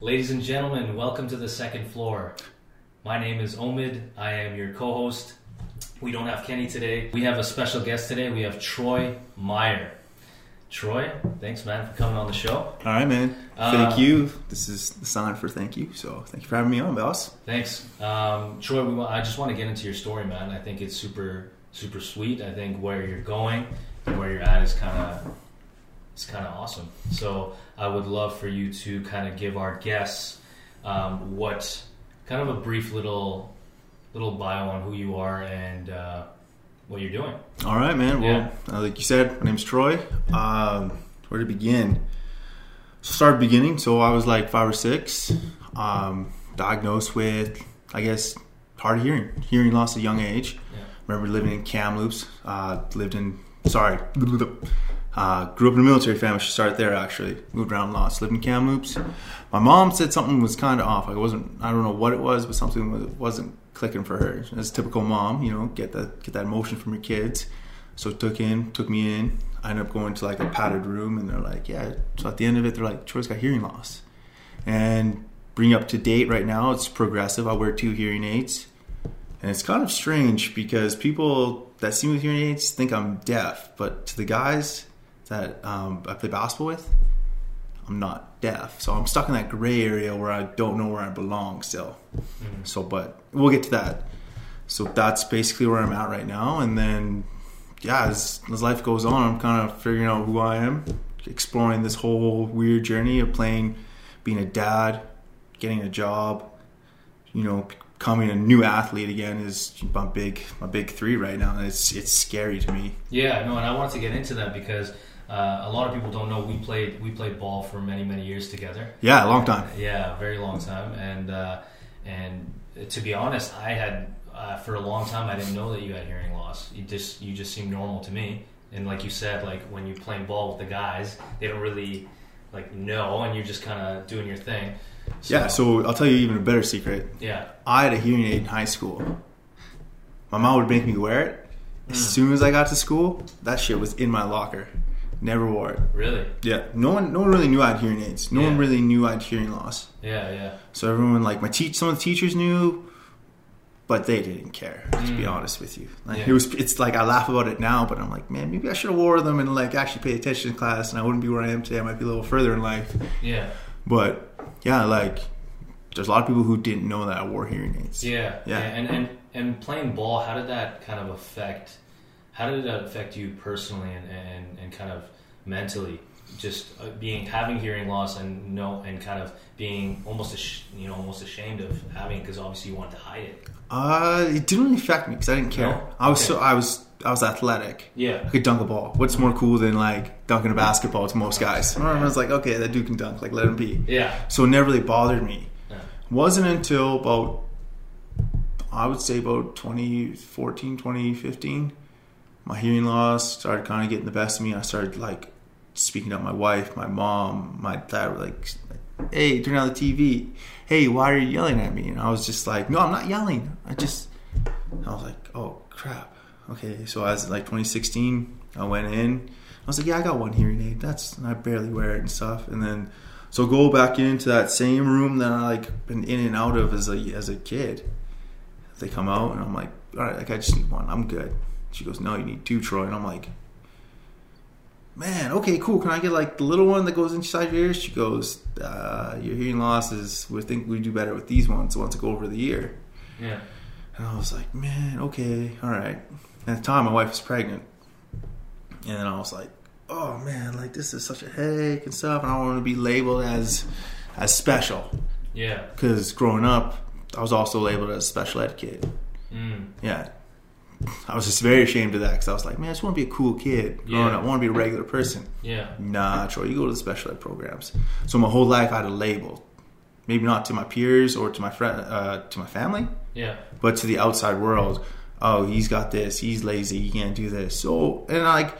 Ladies and gentlemen, welcome to the second floor. My name is Omid. I am your co host. We don't have Kenny today. We have a special guest today. We have Troy Meier. Troy, thanks, man, for coming on the show. All right, man. Thank Uh, you. This is the sign for thank you. So thank you for having me on, boss. Thanks, um, Troy. We I just want to get into your story, man. I think it's super, super sweet. I think where you're going and where you're at is kind of, it's kind of awesome. So I would love for you to kind of give our guests um, what, kind of a brief little, little bio on who you are and uh, what you're doing. All right, man. Well, uh, like you said, my name's Troy. Um, where to begin? So start beginning. So I was like five or six, um, diagnosed with, I guess, hard hearing, hearing loss at a young age. Yeah. Remember living in Kamloops. Uh, lived in sorry, uh, grew up in a military family. She started there actually. Moved around lots. Lived in Kamloops. My mom said something was kind of off. I wasn't. I don't know what it was, but something was, wasn't clicking for her. As typical mom, you know, get that get that emotion from your kids. So took in, took me in. I ended up going to like a padded room, and they're like, yeah. So at the end of it, they're like, Troy's got hearing loss, and bring up to date right now. It's progressive. I wear two hearing aids. And it's kind of strange because people that see me with hearing aids think I'm deaf, but to the guys that um, I play basketball with, I'm not deaf. So I'm stuck in that gray area where I don't know where I belong still. So, but we'll get to that. So that's basically where I'm at right now. And then, yeah, as, as life goes on, I'm kind of figuring out who I am, exploring this whole weird journey of playing, being a dad, getting a job, you know, becoming a new athlete again is my big my big three right now, and it's it's scary to me. Yeah, no, and I wanted to get into that because uh, a lot of people don't know we played we played ball for many many years together. Yeah, a long time. Yeah, a very long time, and uh, and to be honest, I had uh, for a long time I didn't know that you had hearing loss. You just you just seemed normal to me, and like you said, like when you're playing ball with the guys, they don't really like know, and you're just kind of doing your thing. Yeah, so I'll tell you even a better secret. yeah, I had a hearing aid in high school. My mom would make me wear it. As soon as I got to school, that shit was in my locker. Never wore it. really, Yeah, no one, no one really knew I had hearing aids. No one really knew I had hearing loss. yeah, yeah, So everyone, like my teach, some of the teachers knew, but they didn't care. To be mm. honest with you, like Yeah. it was, it's like I laugh about it now, but I'm like, man, maybe I should have wore them and like actually pay attention in class, and I wouldn't be where I am today. I might be a little further in life. yeah, But yeah, like there's a lot of people who didn't know that I wore hearing aids. yeah, Yeah. And and and playing ball, how did that kind of affect? How did that affect you personally and and, and kind of mentally? Just uh, being having hearing loss and no and kind of being almost ash- you know almost ashamed of having because obviously you wanted to hide it. Uh, it didn't affect me because I didn't care. No? I was Okay. so I was I was athletic. Yeah, I could dunk a ball. What's more cool than like dunking a basketball to most guys? I was like, okay, that dude can dunk. Like, let him be. yeah, So it never really bothered me. Yeah. Wasn't until about, I would say about 2014, 2015, my hearing loss started kind of getting the best of me. I started like speaking up my wife, my mom, my dad were like, hey, turn on the TV. Hey, why are you yelling at me? And I was just like, no, I'm not yelling. I just, I was like, oh crap. Okay, so as like 2016, I went in. I was like, yeah, I got one hearing aid. That's I barely wear it and stuff. And then, so go back into that same room that I like been in and out of as a as a kid. They come out and I'm like, all right, like I just need one. I'm good. She goes, no, you need two, Troy. And I'm like, man, okay, cool. Can I get like the little one that goes inside your ear? She goes, uh, your hearing loss is. We think we do better with these ones, ones that go over the ear. yeah, And I was like, man, okay, all right. At the time, my wife was pregnant. And then I was like, oh man, like this is such a headache and stuff. And I don't want to be labeled as as special. yeah. Because growing up, I was also labeled as a special ed kid. Mm. Yeah. I was just very ashamed of that because I was like, man, I just want to be a cool kid. yeah. Growing up, I want to be a regular person. Yeah, Nah, Troy, you go to the special ed programs. So my whole life I had a label. Maybe not to my peers or to my friend, uh, to my family, yeah, but to the outside world, oh, he's got this, he's lazy, he can't do this. So, and like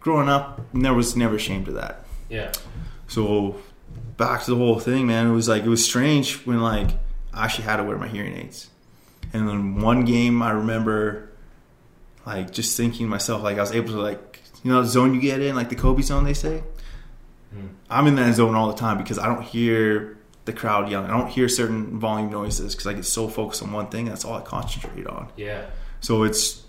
growing up, never was never ashamed of that. yeah, So, back to the whole thing, man. It was like it was strange when like I actually had to wear my hearing aids. And then one game, I remember like just thinking myself, like I was able to like you know the zone you get in, like the Kobe zone, they say. Mm. I'm in that zone all the time because I don't hear the crowd yelling. I don't hear certain volume noises because I get so focused on one thing. That's all I concentrate on. Yeah. So it's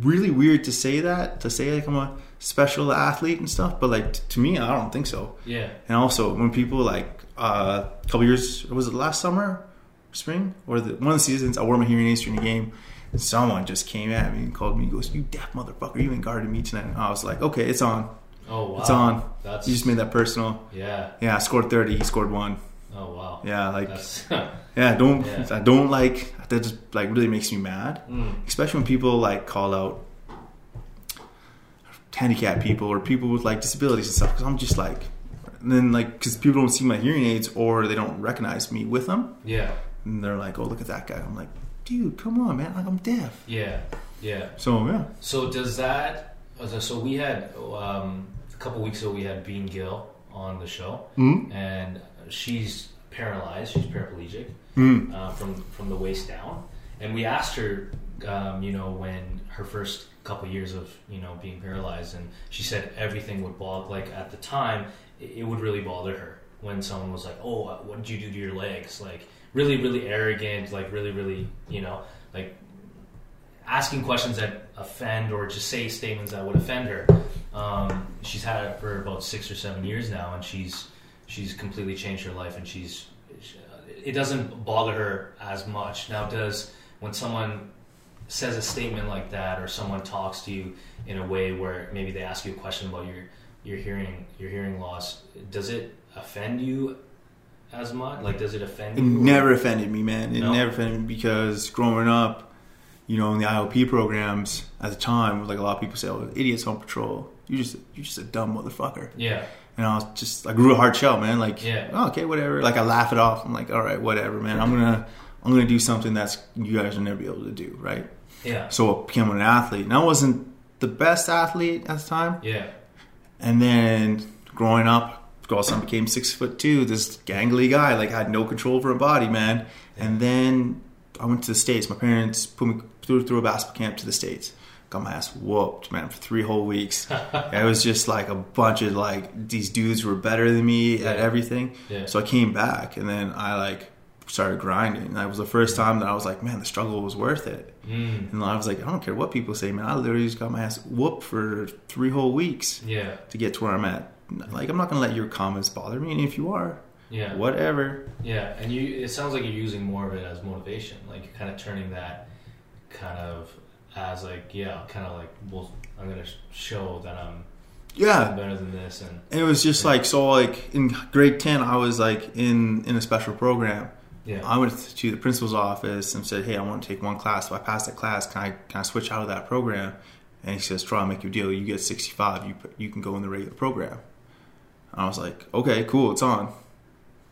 really weird to say that to say like I'm a special athlete and stuff, but like t- to me, I don't think so. Yeah. And also when people like uh, a couple years was it last summer, spring or the, one of the seasons, I wore my hearing aids during the game. And someone just came at me and called me. He goes, "You deaf motherfucker! You ain't guarding me tonight." And I was like, "Okay, it's on. Oh wow. It's on." That's You just made that personal. yeah. Yeah, I scored thirty. He scored one. Oh wow. Yeah, like yeah, don't Yeah. I don't like that. Just like really makes me mad, mm, especially when people like call out handicapped people or people with like disabilities and stuff. Because I'm just like, and then like because people don't see my hearing aids or they don't recognize me with them, yeah. and they're like, "Oh, look at that guy." I'm like, "Dude, come on, man! Like I'm deaf." Yeah. Yeah. So yeah, So does that? So we had um, a couple weeks ago we had Bean Gill on the show, mm and she's paralyzed. She's paraplegic mm uh, from from the waist down. And we asked her, um, you know, when her first couple years of you know being paralyzed, and she said everything would bother. Like at the time, it, it would really bother her when someone was like, "Oh, uh, what did you do to your legs?" Like really, really arrogant. Like really, really, you know, like asking questions that offend or just say statements that would offend her. Um, she's had it for about six or seven years now, and she's she's completely changed her life, and she's it doesn't bother her as much now. Does when someone says a statement like that, or someone talks to you in a way where maybe they ask you a question about your your hearing your hearing loss, does it offend you as much? Like, does it offend it you? or- never offended me, man. It No? never offended me because growing up, you know, in the IOP programs at the time, like a lot of people say, "Oh, idiots on patrol." You just you're just a dumb motherfucker. Yeah, And I was just, I grew a hard shell, man. Like, Yeah. oh, okay, whatever. Like, I laugh it off. I'm like, all right, whatever, man. I'm gonna, I'm gonna do something that's you guys will never be able to do, right? yeah, So I became an athlete, and I wasn't the best athlete at the time. yeah, And then growing up, all of a sudden became six foot two. This gangly guy, like, had no control over a body, man. And then I went to the states. My parents put me through through a basketball camp to the states. Got my ass whooped, man, for three whole weeks. it was just like a bunch of like these dudes were better than me at everything. Yeah. So I came back, and then I like started grinding. And that was the first time that I was like, man, the struggle was worth it. mm, And I was like, I don't care what people say, man. I literally just got my ass whooped for three whole weeks yeah, to get to where I'm at. Like, I'm not gonna let your comments bother me, and if you are, yeah. whatever. Yeah, and you it sounds like you're using more of it as motivation. Like you're kind of turning that kind of as like yeah, kind of like well, I'm gonna show that I'm Yeah, better than this, and and it was just like so. Like in grade ten, I was like in in a special program. yeah, I went to the principal's office and said, "Hey, I want to take one class. If I pass that class, can I can I switch out of that program?" And he says, "Try, I'll make your deal. You get 65. You you can go in the regular program." I was like, "Okay, cool, it's on."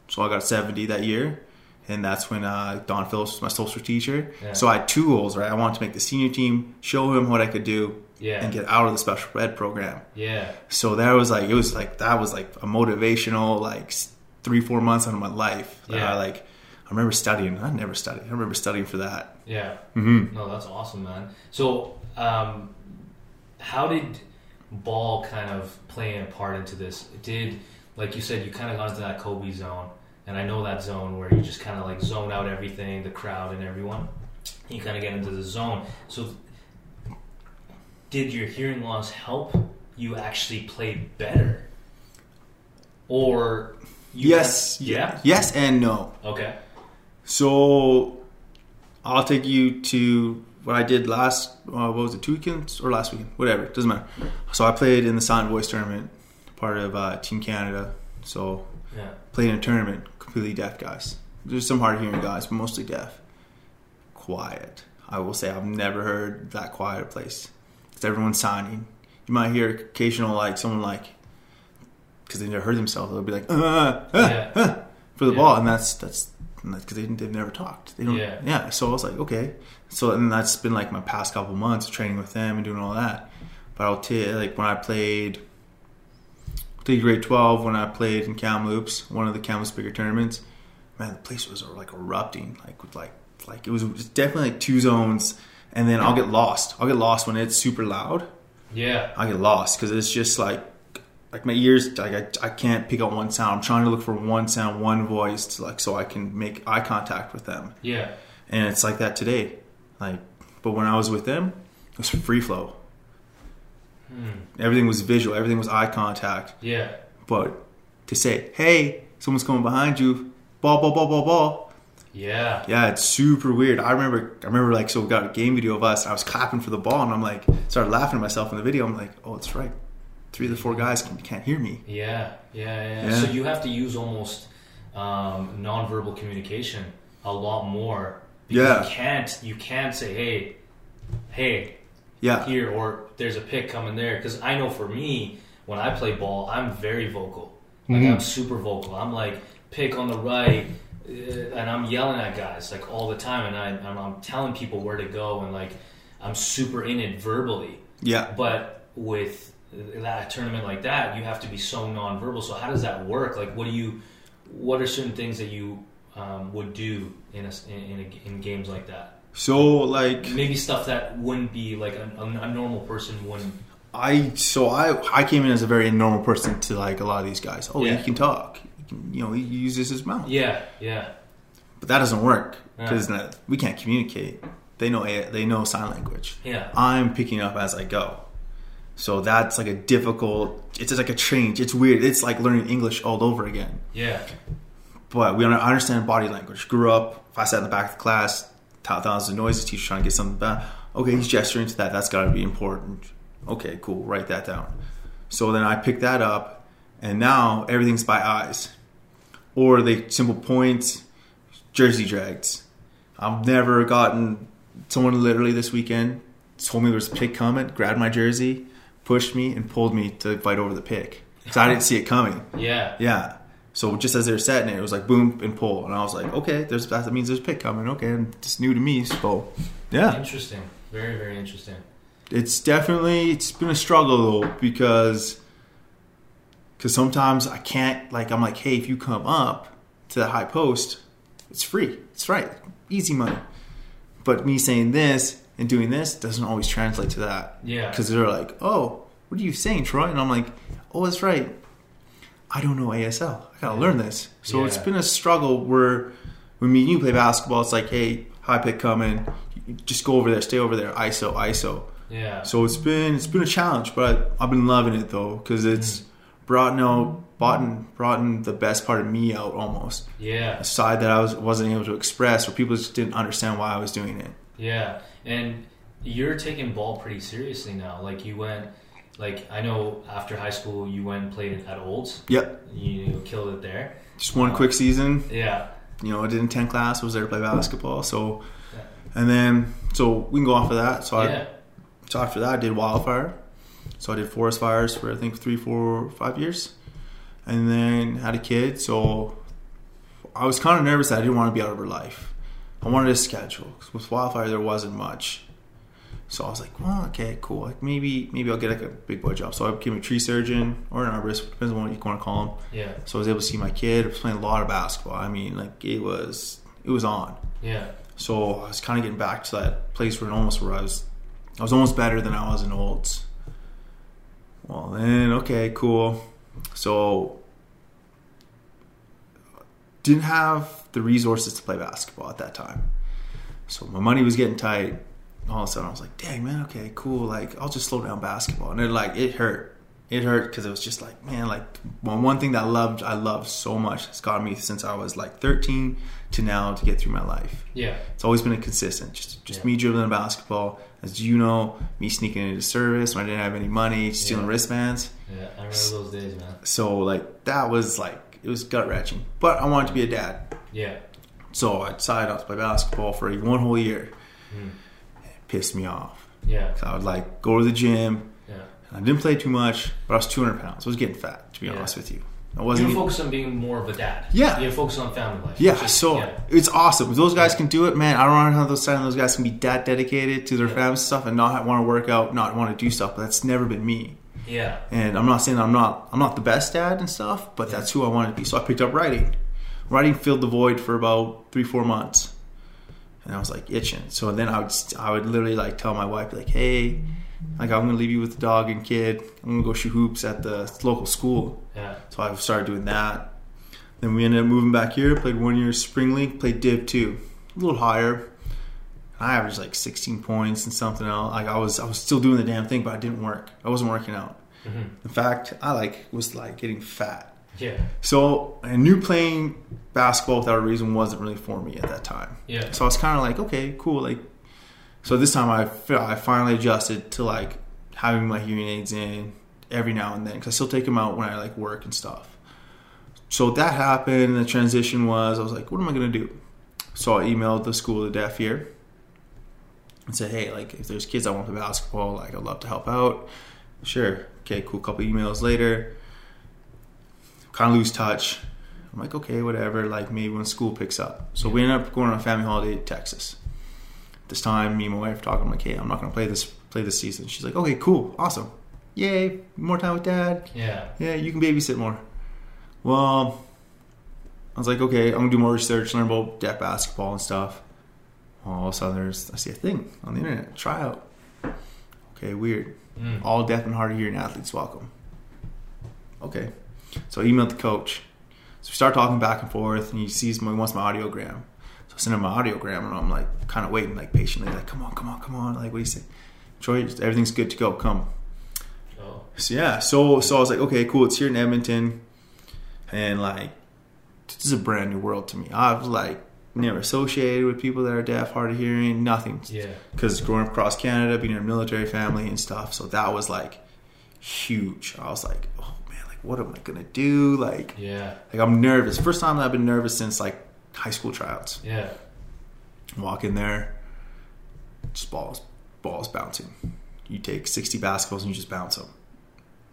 So I got 70 that year, and that's when uh, Don Phillips was my social teacher. Yeah. So I had two goals, right? I wanted to make the senior team, show him what I could do, yeah, and get out of the special ed program. yeah, So that was like it was like that was like a motivational like three four months out of my life. Yeah. I like I remember studying. I never studied. I remember studying for that. yeah. Mm-hmm. No, that's awesome, man. So, um, how did ball kind of playing a part into this? It Did like you said, you kind of got into that Kobe zone, and I know that zone where you just kind of like zone out everything, the crowd and everyone. You kind of get into the zone. So, did your hearing loss help you actually play better, or you Yes. yeah, Yes and no. okay, So I'll take you to what I did last. Uh, what was it? Two weekends or last weekend? Whatever. Doesn't matter. So I played in the Silent Voice tournament, part of uh, Team Canada. So yeah, played in a tournament, completely deaf guys. There's some hard hearing guys, but mostly deaf. Quiet. I will say I've never heard that quiet a place. It's everyone signing. You might hear occasional like someone like because they never heard themselves. They'll be like uh, uh, Yeah. uh, for the Yeah. ball, and that's that's because they, didn't, they've never talked. They don't. Yeah. Yeah. So I was like, okay. So and that's been like my past couple months training with them and doing all that. But I'll tell you, like when I played to grade 12 when I played in Kamloops, one of the Kamloops bigger tournaments. Man, the place was like erupting, like with like like it was definitely like two zones, and then I'll get lost. I'll get lost when it's super loud. yeah, I get lost because it's just like like my ears like I, I can't pick out one sound. I'm trying to look for one sound, one voice, to, like so I can make eye contact with them. Yeah. And it's like that today. Like, but when I was with them, it was free flow. Hmm. Everything was visual. Everything was eye contact. Yeah. But to say, "Hey, someone's coming behind you," ball, ball, ball, ball, ball. Yeah. Yeah, it's super weird. I remember, I remember like, so we got a game video of us. I was clapping for the ball, and I'm like, started laughing at myself in the video. I'm like, oh, it's right. Three of the four guys can, can't hear me. Yeah, yeah, yeah. Yeah. So you have to use almost um, nonverbal communication a lot more. because Yeah. You can't. You can't say, "Hey, hey, Yeah, here," or "There's a pick coming there." Because I know for me, when I play ball, I'm very vocal. Like Mm-hmm. I'm super vocal. I'm like pick on the right, uh, and I'm yelling at guys like all the time, and I, I'm, I'm telling people where to go, and like I'm super in it verbally. yeah. But with that a tournament like that, you have to be so nonverbal. So how does that work? Like, what do you? What are certain things that you um, would do in a, in, a, in games like that? So like, Maybe stuff that wouldn't be like a, a, normal person wouldn't. I so I I came in as a very normal person to like a lot of these guys. Oh, Yeah. he can talk. He can, you know, he uses his mouth. Yeah, yeah, But that doesn't work Yeah. because we can't communicate. They know A- they know sign language. yeah, I'm picking up as I go. So that's like a difficult. It's just like a change. It's weird. It's like learning English all over again. yeah, But we under- understand body language. Grew up. If I sat in the back of the class, was a noisy teacher trying to get something back. Okay, he's gesturing to that. That's got to be important. Okay, cool. Write that down. So then I pick that up, and now everything's by eyes, or they simple points, jersey drags. I've never gotten someone literally this weekend told me there was a pick coming, grabbed my jersey, pushed me, and pulled me to fight over the pick because I didn't see it coming. yeah, Yeah. So just as they were setting it, it was like boom and pull, and I was like, okay, there's that means there's a pick coming. Okay, and it's new to me, so yeah, Interesting. Very, very interesting. it's definitely it's been a struggle though because because sometimes I can't like I'm like, hey, if you come up to the high post, it's free, it's right, easy money. But me saying this and doing this doesn't always translate to that. Yeah. because they're like, oh, what are you saying, Troy? And I'm like, oh, that's right. I don't know ASL. I gotta learn this. So it's been a struggle where when me and you play basketball, it's like, hey, high pick coming, just go over there, stay over there, ISO, ISO. Yeah. So it's been it's been a challenge, but I've been loving it though because it's mm. brought out brought in, brought in the best part of me out almost Yeah. a side that I was wasn't able to express or people just didn't understand why I was doing it. Yeah, and you're taking ball pretty seriously now. Like you went, like I know after high school you went and played at Olds. Yep, You killed it there. just one quick season. Yeah, You know, I did in ten class. Was there to play basketball. So, Yeah. and then so we can go off of that. So I yeah, So after that, I did wildfire. So I did forest fires for I think three, four, five years, and then had a kid. So I was kind of nervous that I didn't want to be out of her life. I wanted a schedule 'cause with wildfire there wasn't much. So I was like, well, okay, cool. Like maybe maybe I'll get like a big boy job. So I became a tree surgeon or an arborist, depends on what you want to call them. yeah, So I was able to see my kid. I was playing a lot of basketball. I mean, like it was it was on. yeah, So I was kind of getting back to that place where almost where I was, I was almost better than I was in Olds. Well, then okay, cool. So didn't have the resources to play basketball at that time. So my money was getting tight. All of a sudden, I was like, "Dang, man, okay, cool. Like, I'll just slow down basketball." And it like it hurt. It hurt because it was just like, man, like one one thing that I loved, I loved so much. It's gotten me since I was like 13 to now to get through my life. yeah, It's always been a consistent. Just just Yeah. me dribbling basketball. As you know, me sneaking into Servus when I didn't have any money, stealing Yeah. wristbands. yeah. I remember those days, man. So like that was like it was gut wrenching. But I wanted to be a dad. Yeah, So I decided not to play basketball for one whole year. Hmm. It pissed me off. yeah, So I would like go to the gym. yeah. I didn't play too much, but I was 200 pounds. I was getting fat, to be Yeah. honest with you. I wasn't. even- focused on being more of a dad. Yeah. You focus on family life. Yeah, is- so yeah, it's awesome. If those guys can do it, man, I don't know how those those guys can be that dedicated to their Yeah. family stuff and not want to work out, not want to do stuff. But that's never been me. Yeah, And I'm not saying I'm not I'm not the best dad and stuff, but Yeah. that's who I wanted to be. So I picked up writing. Writing filled the void for about three four months, and I was like itching. So then I would I would literally like tell my wife like, hey, Like I'm gonna leave you with the dog and kid. I'm gonna go shoot hoops at the local school. Yeah. So I started doing that. Then we ended up moving back here. Played one year spring league. Played Div two, a little higher. I averaged like 16 points and something else. Like I was, I was still doing the damn thing, but I didn't work. I wasn't working out. Mhm. In fact, I like was like getting fat. Yeah. So I knew playing basketball without a reason wasn't really for me at that time. Yeah. So I was kind of like, okay, cool. Like, so this time I I finally adjusted to like having my hearing aids in every now and then because I still take them out when I like work and stuff. So that happened. And the transition was I was like, what am I gonna do? So I emailed the school of the deaf here and said, hey, like if there's kids I want to play basketball, like I'd love to help out. Sure. Okay. Cool. Couple emails later, kind of lose touch. I'm like, okay, whatever. Like maybe when school picks up. So we end up going on a family holiday to Texas. This time, me and my wife talking. I'm like, hey, I'm not gonna play this play this season. She's like, okay, cool, awesome, yay, more time with dad. Yeah. Yeah, you can babysit more. Well, I was like, okay, I'm gonna do more research, learn about deaf basketball and stuff. All of a sudden, there's I see a thing on the internet, tryout. Okay, weird. Mm. All deaf and hard of hearing athletes welcome. Okay, so I emailed the coach. So we start talking back and forth, and he sees my wants my audiogram. So I send him my audiogram, and I'm like, kind of waiting, like patiently, like, come on, come on, come on, like, what do you say? Troy, everything's good to go. Come. Oh. So yeah, so so I was like, okay, cool. It's here in Edmonton, and like, this is a brand new world to me. I was like never associated with people that are deaf, hard of hearing, nothing. Yeah. Because growing up across Canada, being in a military family and stuff, so that was like huge. I was like, oh man, like what am I gonna do? Like, Yeah. like I'm nervous. First time that I've been nervous since like high school tryouts. Yeah. Walk in there, just balls, balls bouncing. You take 60 basketballs and you just bounce them.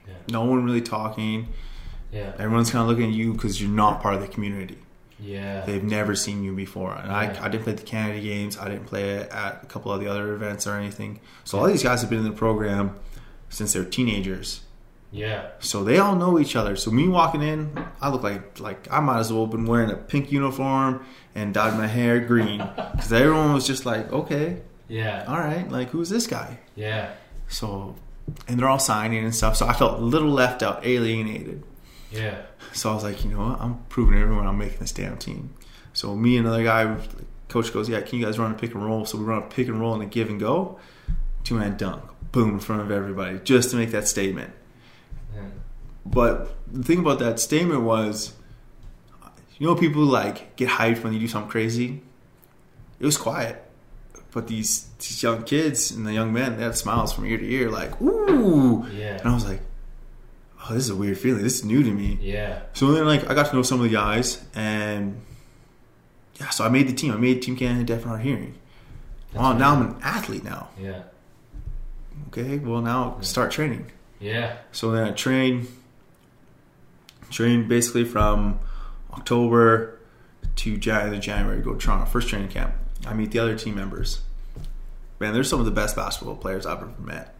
Yeah. No one really talking. Yeah. Everyone's kind of looking at you because you're not part of the community. Yeah. They've never seen you before. And Yeah. I, I didn't play the Canada games. I didn't play it at a couple of the other events or anything. So all these guys have been in the program since they're teenagers. Yeah. So they all know each other. So me walking in, I look like like I might as well have been wearing a pink uniform and dyed my hair green because everyone was just like, okay, Yeah. all right, like who's this guy? Yeah. So, and they're all signing and stuff. So I felt a little left out, alienated. Yeah. So I was like, you know what? I'm proving to everyone I'm making this damn team. So me and another guy, coach goes, yeah, can you guys run a pick and roll? So we run a pick and roll and a give and go, two man dunk, boom, in front of everybody, just to make that statement. Yeah. But the thing about that statement was, you know, people like get hyped when you do something crazy. It was quiet, but these these young kids and the young men, they had smiles from ear to ear, like ooh. Yeah. And I was like, oh, this is a weird feeling. This is new to me. Yeah. So then, like, I got to know some of the guys, and yeah, so I made the team. I made Team Canada Deaf and Hard Hearing. That's Well, now I'm an athlete now. Yeah. Okay, well now start training. Yeah. So then I trained, trained basically from October to January, January go to Toronto, first training camp. I meet the other team members. Man, they're some of the best basketball players I've ever met.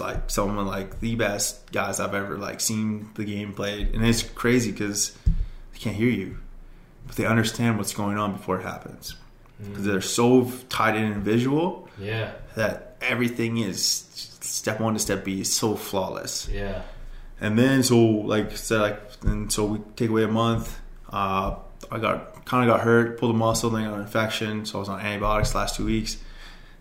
Like some of like the best guys I've ever like seen the game played, and it's crazy because they can't hear you, but they understand what's going on before it happens because they're so tied in and visual Yeah. that everything is step one to step B is so flawless. Yeah. And then so like said like and so we take away a month. Uh, I got kind of got hurt, pulled a muscle, then got an infection, so I was on antibiotics last two weeks.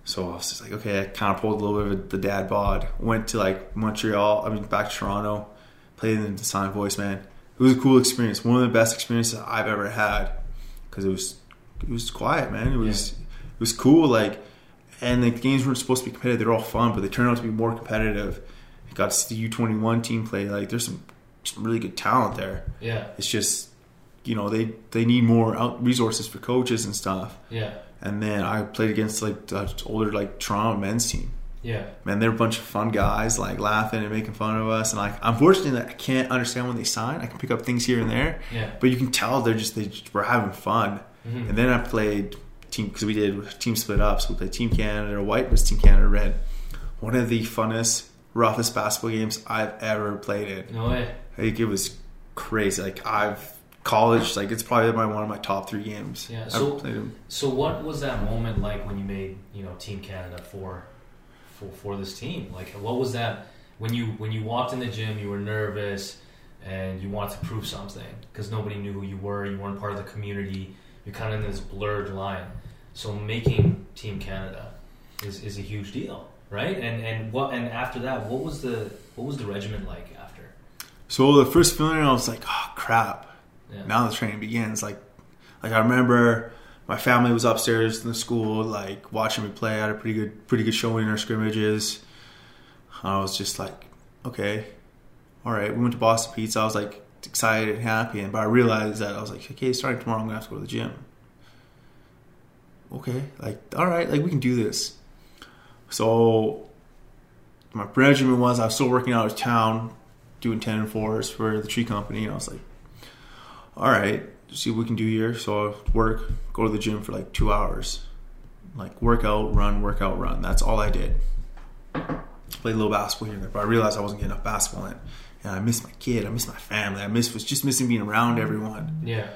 So I was just like, okay, I kind of pulled a little bit of the dad bod. Went to like Montreal, I mean back to Toronto, played in the Silent Voice Man. It was a cool experience, one of the best experiences I've ever had because it was it was quiet, man. It was it was cool, like, and the games weren't supposed to be competitive. They're all fun, but they turned out to be more competitive. Got to see the U twenty one team play. Like, there's some, some really good talent there. Yeah. It's just, you know, they they need more resources for coaches and stuff. Yeah. And then I played against like the older like Toronto men's team. Yeah. Man, they're a bunch of fun guys, like laughing and making fun of us. And like, unfortunately, I can't understand when they sign. I can pick up things here and there, Yeah. but you can tell they're just they just, were having fun. Mhm. And then I played team because we did team split up. So we played Team Canada or White versus Team Canada Red. One of the funnest, roughest basketball games I've ever played in. No way. Like it was crazy. Like I've college, like it's probably my one of my top three games. Yeah, so- So what was that moment like when you made, you know, Team Canada for for, for this team? Like, what was that when you when you walked in the gym? You were nervous and you wanted to prove something because nobody knew who you were. You weren't part of the community. You're kind of in this blurred line. So making Team Canada is, is a huge deal, right? And and what and after that, what was the what was the regiment like after? So the first feeling, I was like, oh crap. Yeah. Now the training begins. Like, like I remember my family was upstairs in the school, like watching me play. I had a pretty good, pretty good showing in our scrimmages. I was just like, okay, all right. We went to Boston Pizza. I was like excited and happy, and but I realized that I was like, okay, starting tomorrow, I'm gonna have to go to the gym. Okay, like all right, like we can do this. So my regiment was I was still working out of town, doing ten and fours for the tree company, and I was like, all right, see what we can do here. So I work, go to the gym for like two hours, like workout, run, workout, run. That's all I did. Played a little basketball here and there, but I realized I wasn't getting enough basketball in. And I missed my kid, I missed my family, I missed was just missing being around everyone. Yeah.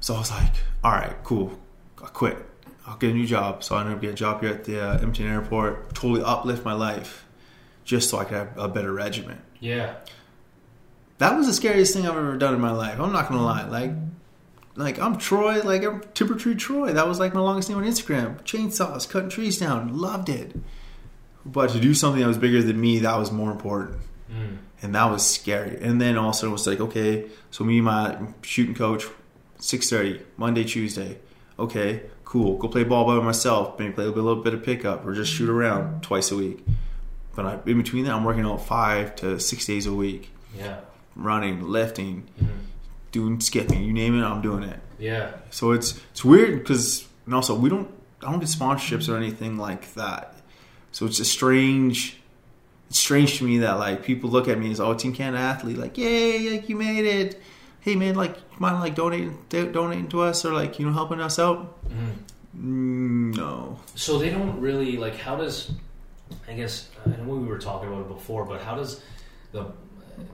So I was like, all right, cool. I quit. I'll get a new job. So I ended up getting a job here at the uh, Edmonton airport. Totally uplift my life just so I could have a better regiment. Yeah. That was the scariest thing I've ever done in my life. I'm not gonna lie. Like, like I'm Troy, like I'm Timber Tree Troy. That was like my longest name on Instagram. Chainsaws, cutting trees down, loved it. But to do something that was bigger than me, that was more important, Mm. and that was scary. And then also it was like, okay, so me and my shooting coach, six thirty Monday, Tuesday. Okay, cool. Go play ball by myself. Maybe play a little bit of pickup or just shoot around twice a week. But I, in between that, I'm working out five to six days a week, Yeah. Running, lifting, Mhm. doing skipping, you name it, I'm doing it. Yeah. So it's it's weird because and also we don't I don't get sponsorships or anything like that. So it's a strange it's strange to me that like people look at me as oh Team Canada athlete like yay like you made it. Hey man, like you mind like donating donating to us or like you know helping us out? Mm, no. So they don't really like. How does? I guess I know we were talking about it before, but how does the?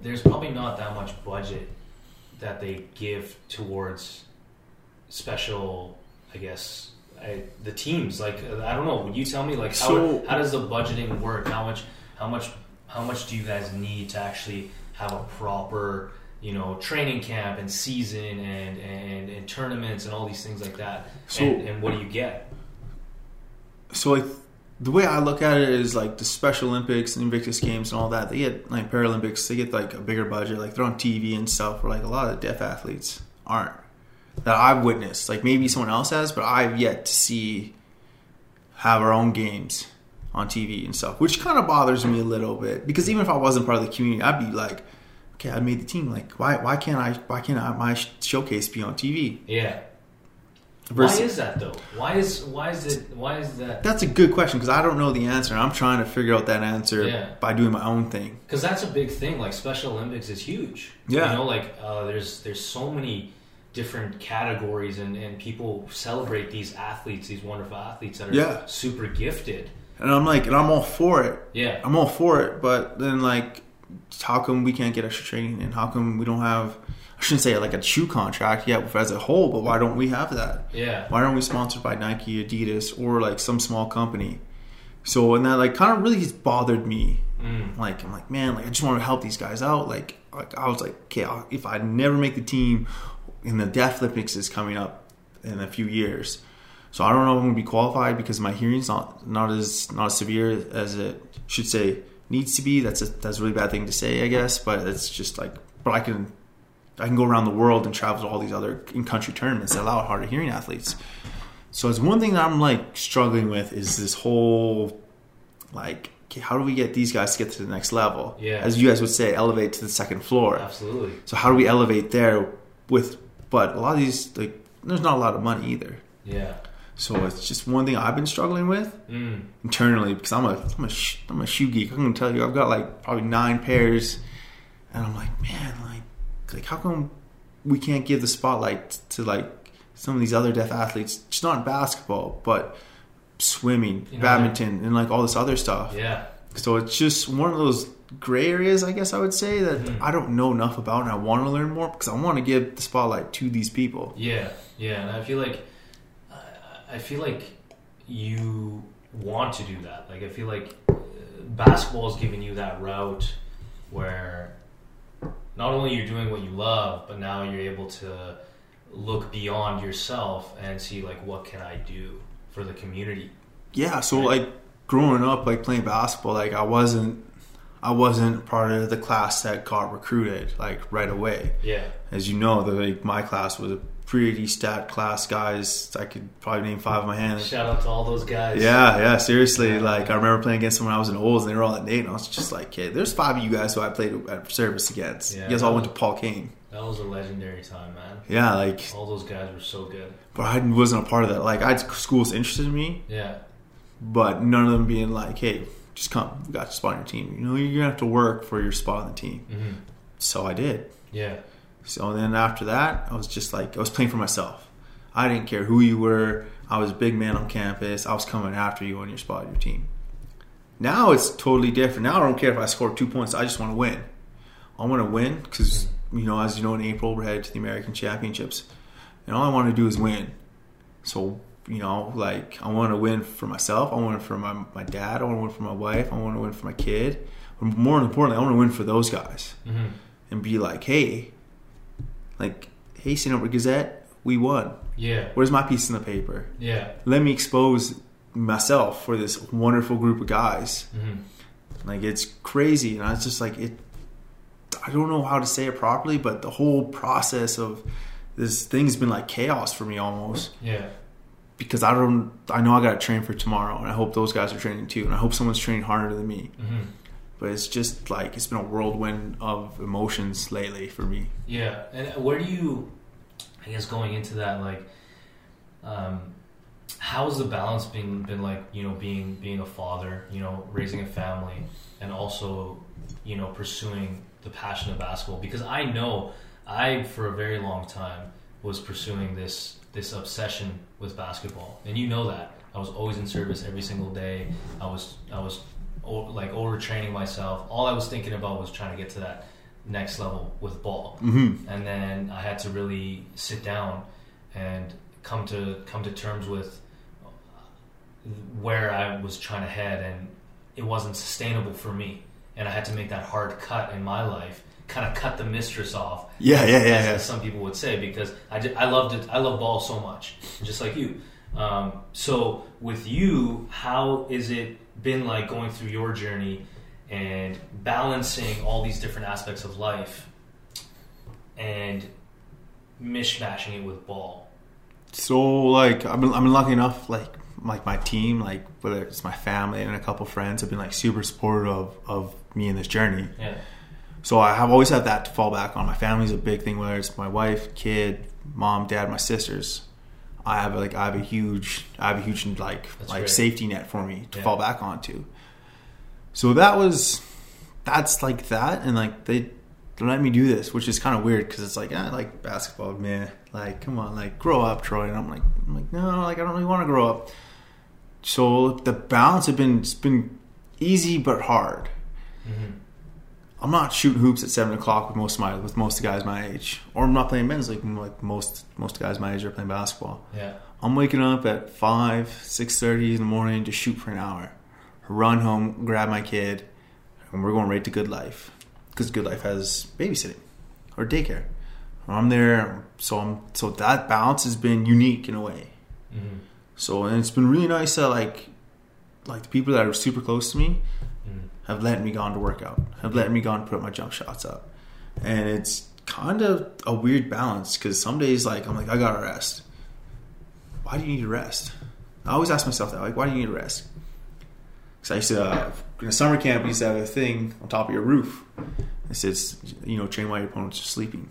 There's probably not that much budget that they give towards special. I guess I, the teams. Like I don't know. Would you tell me like how So- how does the budgeting work? How much? How much? How much do you guys need to actually have a proper? You know, training camp and season and, and, and tournaments and all these things like that. So- and, and what do you get? So like the way I look at it is like the Special Olympics and Invictus Games and all that. They get like Paralympics. They get like a bigger budget. Like they're on TV and stuff. Where like a lot of deaf athletes aren't that I've witnessed. Like maybe someone else has, but I've yet to see have our own games on TV and stuff, which kind of bothers me a little bit because even if I wasn't part of the community, I'd be like, okay, I made the team. Like why why can't I why can't I, my showcase be on TV? Yeah. Versus- why is that though? Why is why is it why is that? That's a good question because I don't know the answer. I'm trying to figure out that answer Yeah. by doing my own thing. Because that's a big thing. Like Special Olympics is huge. Yeah. You know, like uh, there's there's so many different categories and, and people celebrate these athletes, these wonderful athletes that are Yeah. super gifted. And I'm like, and I'm all for it. Yeah. I'm all for it. But then, like, how come we can't get extra training? And how come we don't have, I shouldn't say like a shoe contract yet as a whole, but why don't we have that? Yeah. Why aren't we sponsored by Nike, Adidas, or like some small company? So, and that like kind of really just bothered me. Mm. Like, I'm like, man, like I just want to help these guys out. Like, like I was like, okay, I'll, if I never make the team, and the Deaf Olympics is coming up in a few years, so I don't know if I'm gonna be qualified because my hearing's not not as not as severe as it should say needs to be. That's a that's a really bad thing to say, I guess. But it's just like, but I can I can go around the world and travel to all these other in country tournaments that allow hard of hearing athletes. So it's one thing that I'm like struggling with is this whole like okay, how do we get these guys to get to the next level? Yeah. As you guys would say, elevate to the second floor. Absolutely. So how do we elevate there with but a lot of these like there's not a lot of money either. Yeah. So it's just one thing I've been struggling with Mm. internally because I'm a I'm a sh- I'm a shoe geek. I'm gonna tell you I've got like probably nine pairs, and I'm like man like like how come we can't give the spotlight to like some of these other deaf athletes? Just not in basketball, but swimming, You know, badminton, and like all this other stuff. Yeah. So it's just one of those gray areas, I guess I would say that Mhm. I don't know enough about, and I want to learn more because I want to give the spotlight to these people. Yeah, yeah, and I feel like I- I feel like you want to do that. Like I feel like uh, basketball is giving you that route where not only you're doing what you love, but now you're able to look beyond yourself and see like what can I do for the community. Yeah, so Right. like growing up, like playing basketball, like I wasn't, I wasn't part of the class that got recruited like right away. Yeah. As you know, the like my class was a pretty stat class guys. I could probably name five of my hands. Shout out to all those guys. Yeah, yeah, seriously. Yeah. Like I remember playing against them when I was in Olds, and they were all at NAIT, and I was just like, "Okay, there's five of you guys who I played at Servus against. Yeah. you guys all went to Paul Kane. That was a legendary time, man. Yeah, like, All those guys were so good. but I wasn't a part of that. Like, I had schools interested in me, Yeah. but none of them being like, "Hey, just come, we got your spot on your team. You know, you're gonna have to work for your spot on the team." hmm So I did. Yeah. So then after that, I was just like, I was playing for myself. I didn't care who you were. I was a big man on campus. I was coming after you on your spot, your team. Now it's totally different. Now I don't care if I score two points. I just want to win. I want to win because, you know, as you know, in April, we're headed to the American Championships. And all I want to do is win. So, you know, like, I want to win for myself. I want to win for my, my dad. I want to win for my wife. I want to win for my kid. But more importantly, I want to win for those guys hmm and be like, hey, like, hey, St. Gazette, we won. Yeah. Where's my piece in the paper? Yeah. Let me expose myself for this wonderful group of guys. hmm Like, it's crazy. And I was just like, it, I don't know how to say it properly, but the whole process of this thing's been like chaos for me almost Yeah. because I don't, I know I got to train for tomorrow and I hope those guys are training too. And I hope someone's training harder than me. hmm But it's just like, it's been a whirlwind of emotions lately for me. Yeah, and where do you, I guess, going into that, like, um, how's the balance been been like? You know, being being a father, you know, raising a family, and also, you know, pursuing the passion of basketball. Because I know I, for a very long time, was pursuing this this obsession with basketball, and you know that I was always in Servus every single day. I was I was o- like overtraining myself. All I was thinking about was trying to get to that next level with ball Mm-hmm. and then I had to really sit down and come to come to terms with where I was trying to head, and it wasn't sustainable for me, and I had to make that hard cut in my life, kind of cut the mistress off. Yeah, yeah, yeah, as, yeah. as some people would say, because I, did, I loved it. I love ball so much, just like you. Um, so with you, how is it been like going through your journey and balancing all these different aspects of life and mishmashing it with ball? So like I've been, I've been lucky enough like like my team like whether it's my family and a couple friends have been like super supportive of, of me in this journey. Yeah, So I have always had that to fall back on. My family's a big thing whether it's my wife, kid, mom, dad, my sisters. I have like I have a huge I have a huge like That's like great. safety net for me to Yeah. fall back onto. So that was that's like that and like they let me do this, which is kind of weird because it's like ah, I like basketball, man. Like, come on, like grow up, Troy. And I'm like, I'm like, no, like I don't really want to grow up. So the balance have been it's been easy but hard. hmm I'm not shooting hoops at seven o'clock with most of my with most of the guys my age, or I'm not playing men's league like most most guys my age are playing basketball. yeah, I'm waking up at five, six thirty in the morning to shoot for an hour, run home, grab my kid, and we're going right to Good Life because Good Life has babysitting or daycare. I'm there, so I'm so that balance has been unique in a way. hmm So and it's been really nice that like like the people that are super close to me hmm have let me gone to work out, have let me gone to put my jump shots up. And it's kind of a weird balance because some days, like, I'm like, I gotta rest. Why do you need to rest? I always ask myself that, like, why do you need to rest? Because I used to, uh, in a summer camp, we used to have a thing on top of your roof. It says, you know, train while your opponents are sleeping.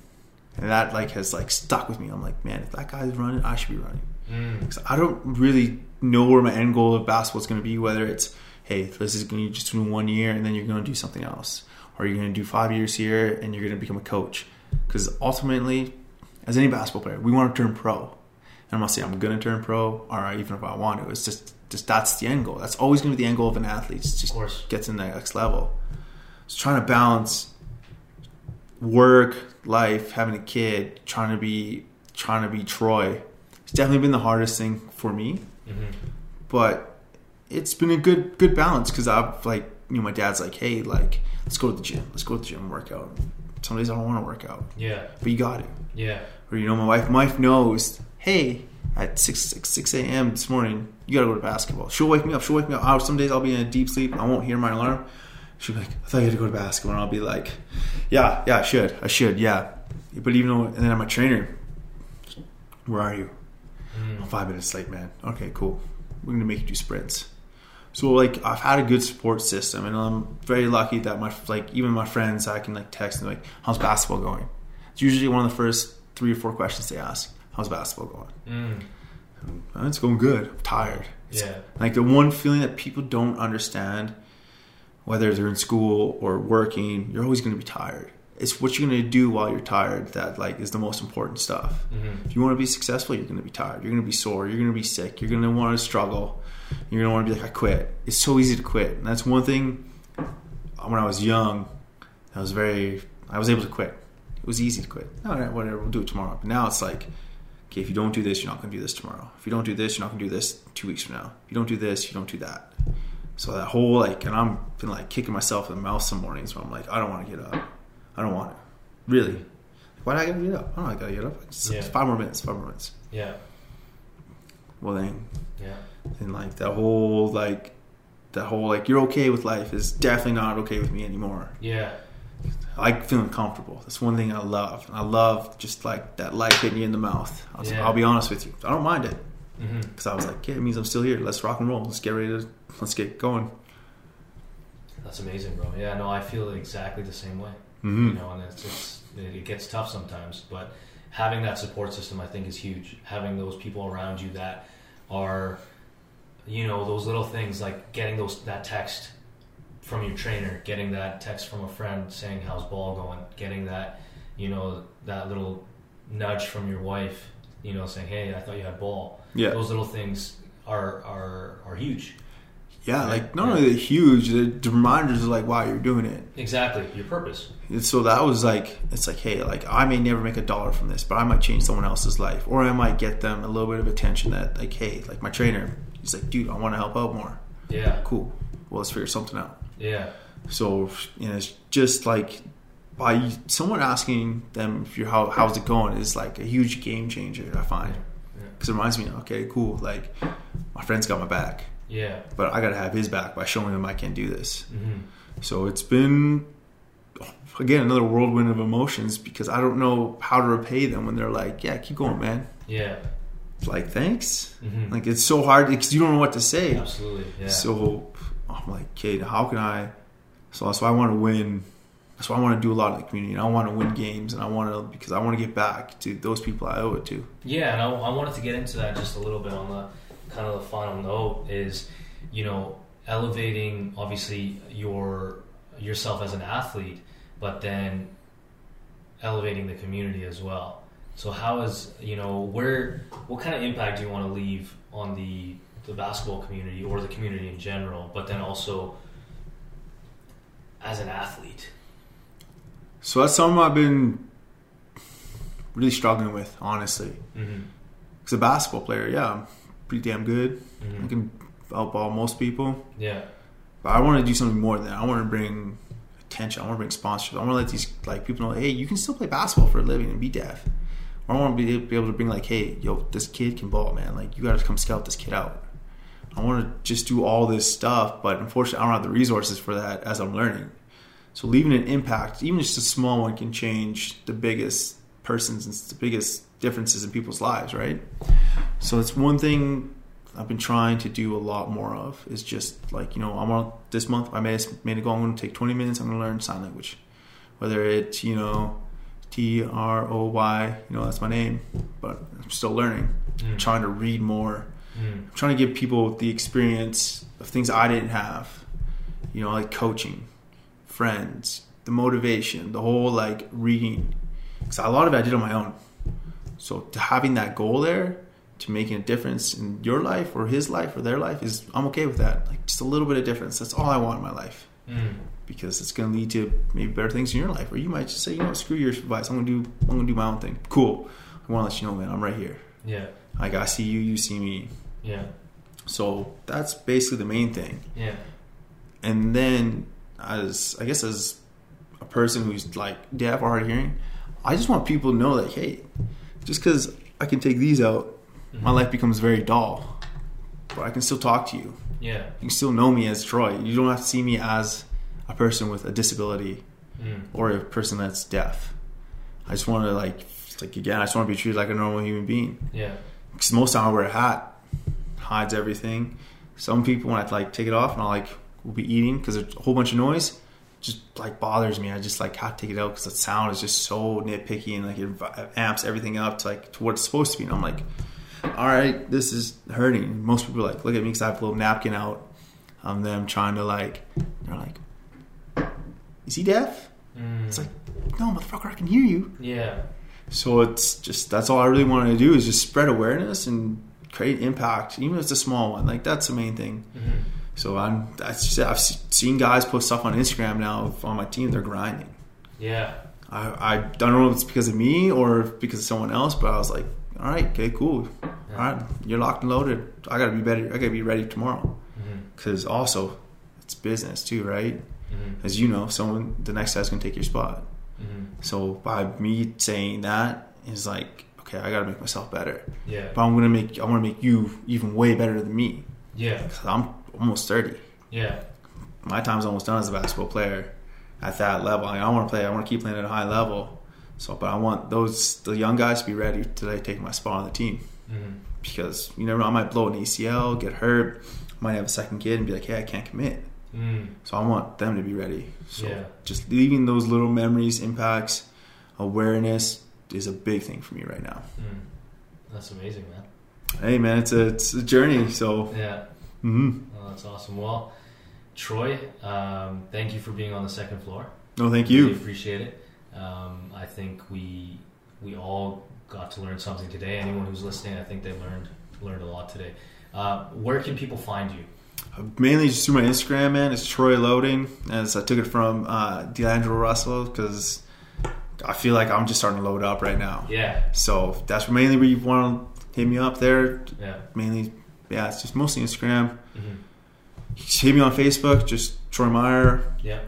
And that, like, has, like, stuck with me. I'm like, man, if that guy's running, I should be running. Mm. 'Cause I don't really know where my end goal of basketball is going to be. Whether it's hey, this is going to just do one year and then you're going to do something else, or you're going to do five years here and you're going to become a coach. Because ultimately, as any basketball player, we want to turn pro. And I'm not saying I'm going to turn pro, or even if I want to. It's just just that's the end goal. That's always going to be the end goal of an athlete. It's just course. get to the next level. So trying to balance work, life, having a kid, trying to be trying to be Troy. It's definitely been the hardest thing for me, hmm but it's been a good good balance because I've like you know, my dad's like, hey, like, let's go to the gym. Let's go to the gym and work out. Some days I don't want to work out, Yeah. but you got to. Yeah. Or you know, my wife, my wife knows, hey, at 6, 6, 6 a.m. this morning, you got to go to basketball. She'll wake me up. She'll wake me up. i some days I'll be in a deep sleep. I won't hear my alarm. She'll be like, I thought you had to go to basketball. And I'll be like, yeah, yeah, I should. I should, yeah. But even though, and then I'm a trainer, where are you? Mm. I'm five minutes late, man. Okay, cool. We're going to make you do sprints. So like I've had a good support system, and I'm very lucky that my like even my friends I can like text and like how's basketball going. It's usually one of the first three or four questions they ask. How's basketball going? Mm. "Oh, It's going good. I'm tired. It's Yeah. like the one feeling that people don't understand, whether they're in school or working, you're always going to be tired. It's what you're going to do while you're tired that like is the most important stuff. Mhm. If you want to be successful, you're going to be tired. You're going to be sore. You're going to be sick. You're going to want to struggle. You're to want to be like, I quit. It's so easy to quit. And that's one thing when I was young, I was very, I was able to quit. It was easy to quit. All right, whatever, we'll do it tomorrow. But now it's like, okay, if you don't do this, you're not to do this tomorrow. If you don't do this, you're not to do this two weeks from now. If you don't do this, you don't do that. So that whole like, and I'm been like kicking myself in the mouth some mornings where I'm like, I don't want to get up. I don't want to. Really. Why do I gotta get up? I don't gotta get up. It's Yeah. Five more minutes. Five more minutes. Yeah. Well then, Yeah. And like that whole like that whole like you're okay with life is definitely not okay with me anymore. Yeah. I like feeling comfortable. That's one thing I love. I love just like that life hitting you in the mouth. I'll, Yeah. I'll be honest with you. I don't mind it because I was like, yeah, it means I'm still here. Let's rock and roll. Let's get ready to let's get going. That's amazing, bro. Yeah. No, I feel exactly the same way. Mm-hmm. You know, and it's, it's it, it gets tough sometimes, but having that support system, I think, is huge. Having those people around you that are, you know, those little things like getting those that text from your trainer, getting that text from a friend saying how's ball going, getting that, you know, that little nudge from your wife, you know, saying hey, I thought you had ball. Yeah. Those little things are are are huge. Yeah, Right. like not Yeah. only the huge, the, reminders are like, wow, you're doing it. Exactly, your purpose. And so that was like, it's like, hey, like I may never make a dollar from this, but I might change someone else's life, or I might get them a little bit of attention. That like, hey, like my trainer, he's like, dude, I want to help out more. Yeah, Cool. Well, let's figure something out. yeah, So you know, it's just like by someone asking them if you're how how's it going is like a huge game changer. I find Yeah. because it reminds me, okay, cool, like my friend's got my back, yeah. but I got to have his back by showing him I can do this. hmm So it's been again another whirlwind of emotions because I don't know how to repay them when they're like, "Yeah, keep going, man." Yeah. Like, thanks. hmm Like it's so hard because you don't know what to say. Absolutely. Yeah. So I'm like, "Kid, how can I?" So that's why I want to win. That's why I want to do a lot of the community. And I want to win games, and I want to because I want to get back to those people I owe it to. Yeah, and I, I wanted to get into that just a little bit on the kind of the final note is, you know, elevating obviously your yourself as an athlete, but then elevating the community as well. So how is you know where what kind of impact do you want to leave on the the basketball community or the community in general, but then also as an athlete? So that's something I've been really struggling with, honestly. Mm-hmm. As a basketball player, yeah, I'm pretty damn good. I Mm-hmm. can outball most people. Yeah. But I want to do something more than that. I want to bring attention. I want to bring sponsorships. I want to let these like people know, hey, you can still play basketball for a living and be deaf. I want to be, be able to bring like, hey, yo, this kid can ball, man. Like you got to come scout this kid out. I want to just do all this stuff, but unfortunately, I don't have the resources for that as I'm learning. So leaving an impact, even just a small one, can change the biggest persons and the biggest differences in people's lives, right? So it's one thing I've been trying to do a lot more of is just like you know I'm on this month I made made a goal I'm going to take 20 minutes I'm going to learn sign language, whether it's you know T R O Y you know that's my name, but I'm still learning. Mm. I'm trying to read more. Mm. I'm trying to give people the experience of things I didn't have, you know like coaching, friends, the motivation, the whole like reading. Because a lot of it I did on my own. So to having that goal there to making a difference in your life or his life or their life is I'm okay with that. Like just a little bit of difference. That's all I want in my life Mm. Because it's going to lead to maybe better things in your life. Or you might just say, you know, what, screw your advice. I'm going to do I'm going to do my own thing. Cool. I want to let you know, man. I'm right here. Yeah. Like I see you, you see me. Yeah. So that's basically the main thing. Yeah. and then as I guess as a person who's like deaf or hard of hearing, I just want people to know that hey, just because I can take these out, my mm-hmm. life becomes very dull, but I can still talk to you. Yeah. You can still know me as Troy. You don't have to see me as a person with a disability Mm. or a person that's deaf. I just want to like, like again, I just want to be treated like a normal human being. Yeah. Because most time I wear a hat, hides everything. Some people when I like take it off and I like will be eating because there's a whole bunch of noise, just like bothers me. I just like have to take it out because the sound is just so nitpicky and like it amps everything up to like to what it's supposed to be. And I'm like, all right, this is hurting. Most people like look at me because I have a little napkin out. I'm them trying to like, they're like, is he deaf? Mm. It's like, no, motherfucker, I can hear you. Yeah. So it's just that's all I really wanted to do is just spread awareness and create impact, even if it's a small one. Like that's the main thing. hmm So I'm that's just, I've seen guys post stuff on Instagram now on my team. They're grinding. Yeah. I I don't know if it's because of me or because of someone else, but I was like, all right, okay, cool. All right, you're locked and loaded. I gotta be better. I gotta be ready tomorrow. Because also, it's business too, right? Hmm As you know, someone the next guy's gonna take your spot. hmm So by me saying that is like, okay, I gotta make myself better. Yeah. But I'm gonna make I want to make you even way better than me. Yeah. Because I'm almost thirty. Yeah. My time's almost done as a basketball player at that level. Like, I want to play. I want to keep playing at a high level. So, but I want those the young guys to be ready to like, take my spot on the team hmm because you never know. I might blow an ACL, get hurt, might have a second kid, and be like, hey, I can't commit. Mm. So I want them to be ready. So Yeah. just leaving those little memories, impacts, awareness is a big thing for me right now. Mm. That's amazing, man. Hey man, it's a it's a journey. So Yeah. mhm. Oh, that's awesome. Well, Troy, um, thank you for being on the second floor. no, thank Really you. appreciate it. Um, I think we we all got to learn something today. Anyone who's listening, I think they learned learned a lot today. Uh, where can people find you? Mainly just through my Instagram, man. It's Troy Loading, as I took it from uh, D'Angelo Russell because I feel like I'm just starting to load up right now. Yeah, So that's mainly where you want to hit me up there. yeah, Mainly, yeah, it's just mostly Instagram. hmm Just hit me on Facebook, just Troy Meier. yeah.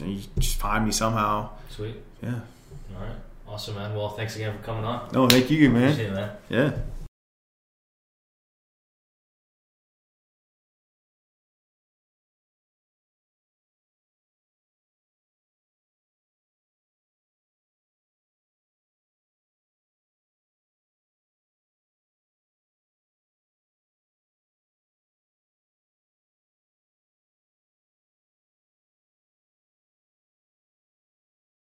and You just find me somehow. Sweet. Yeah. All right. Awesome, man. Well, thanks again for coming on. No, thank you, man. Appreciate it, man. Yeah.